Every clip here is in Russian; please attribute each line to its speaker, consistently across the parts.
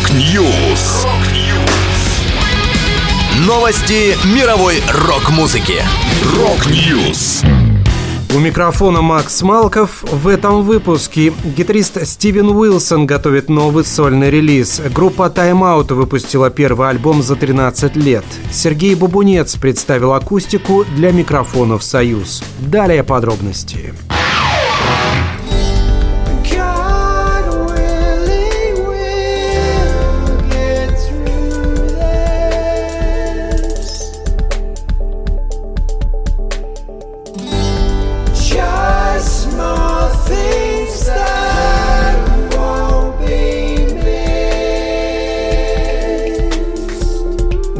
Speaker 1: Rock News. Новости мировой рок-музыки. Rock News.
Speaker 2: У микрофона Макс Малков. В этом выпуске гитарист Стивен Уилсон готовит новый сольный релиз. Группа Time Out выпустила первый альбом за 13 лет. Сергей Бабунец представил акустику для микрофонов «Союз». Далее подробности.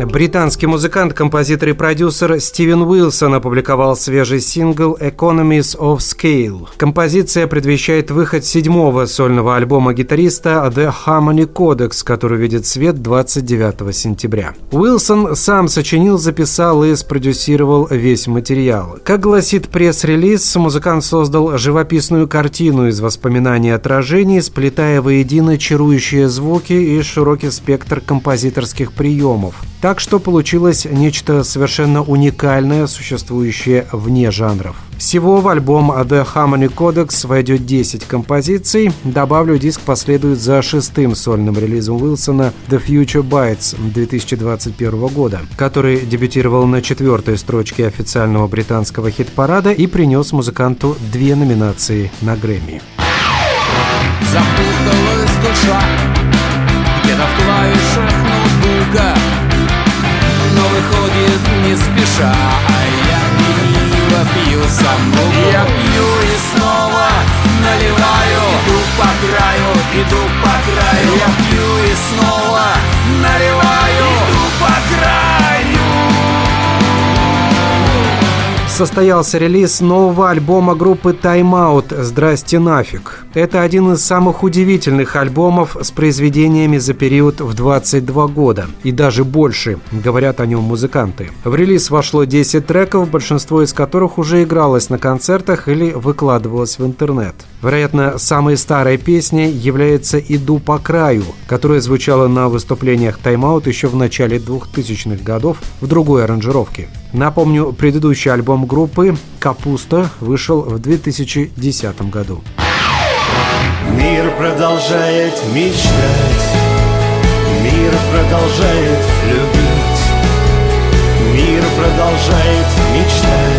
Speaker 2: Британский музыкант, композитор и продюсер Стивен Уилсон опубликовал свежий сингл «Economies of Scale». Композиция предвещает выход седьмого сольного альбома гитариста «The Harmony Codex», который видит свет 29 сентября. Уилсон сам сочинил, записал и спродюсировал весь материал. Как гласит пресс-релиз, музыкант создал живописную картину из воспоминаний отражений, сплетая воедино чарующие звуки и широкий спектр композиторских приемов. Так что получилось нечто совершенно уникальное, существующее вне жанров. Всего в альбом The Harmony Codex войдет 10 композиций. Добавлю, диск последует за шестым сольным релизом Уилсона The Future Bites 2021 года, который дебютировал на четвертой строчке официального британского хит-парада и принес музыканту две номинации на Грэмми. Запуталась состоялся релиз нового альбома группы Time Out «Здрасте нафиг». Это один из самых удивительных альбомов с произведениями за период в 22 года. И даже больше, говорят о нем музыканты. В релиз вошло 10 треков, большинство из которых уже игралось на концертах или выкладывалось в интернет. Вероятно, самой старой песней является «Иду по краю», которая звучала на выступлениях Time Out еще в начале 2000-х годов в другой аранжировке. Напомню, предыдущий альбом группы «Капуста» вышел в 2010 году.
Speaker 3: Мир продолжает мечтать, мир продолжает любить, мир продолжает мечтать,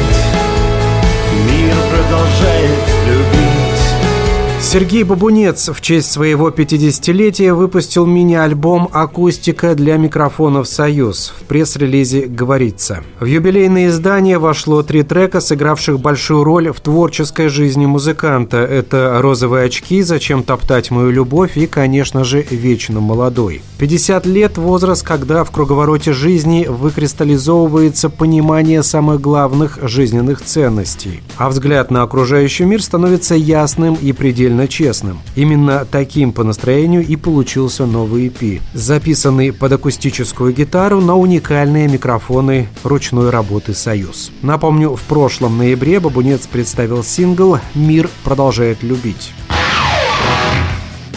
Speaker 2: Сергей Бабунец в честь своего 50-летия выпустил мини-альбом «Акустика для микрофонов «Союз». В пресс-релизе говорится. В юбилейное издание вошло три трека, сыгравших большую роль в творческой жизни музыканта. Это «Розовые очки», «Зачем топтать мою любовь» и, конечно же, «Вечно молодой». 50 лет – возраст, когда в круговороте жизни выкристаллизовывается понимание самых главных жизненных ценностей. А взгляд на окружающий мир становится ясным и предельно предельно честным. Именно таким по настроению и получился новый EP, записанный под акустическую гитару на уникальные микрофоны ручной работы «Союз». Напомню, в прошлом ноябре Бабунец представил сингл «Мир продолжает любить».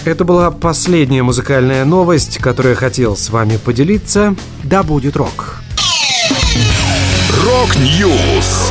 Speaker 2: Это была последняя музыкальная новость, которую я хотел с вами поделиться. Да будет рок!
Speaker 1: Rock News!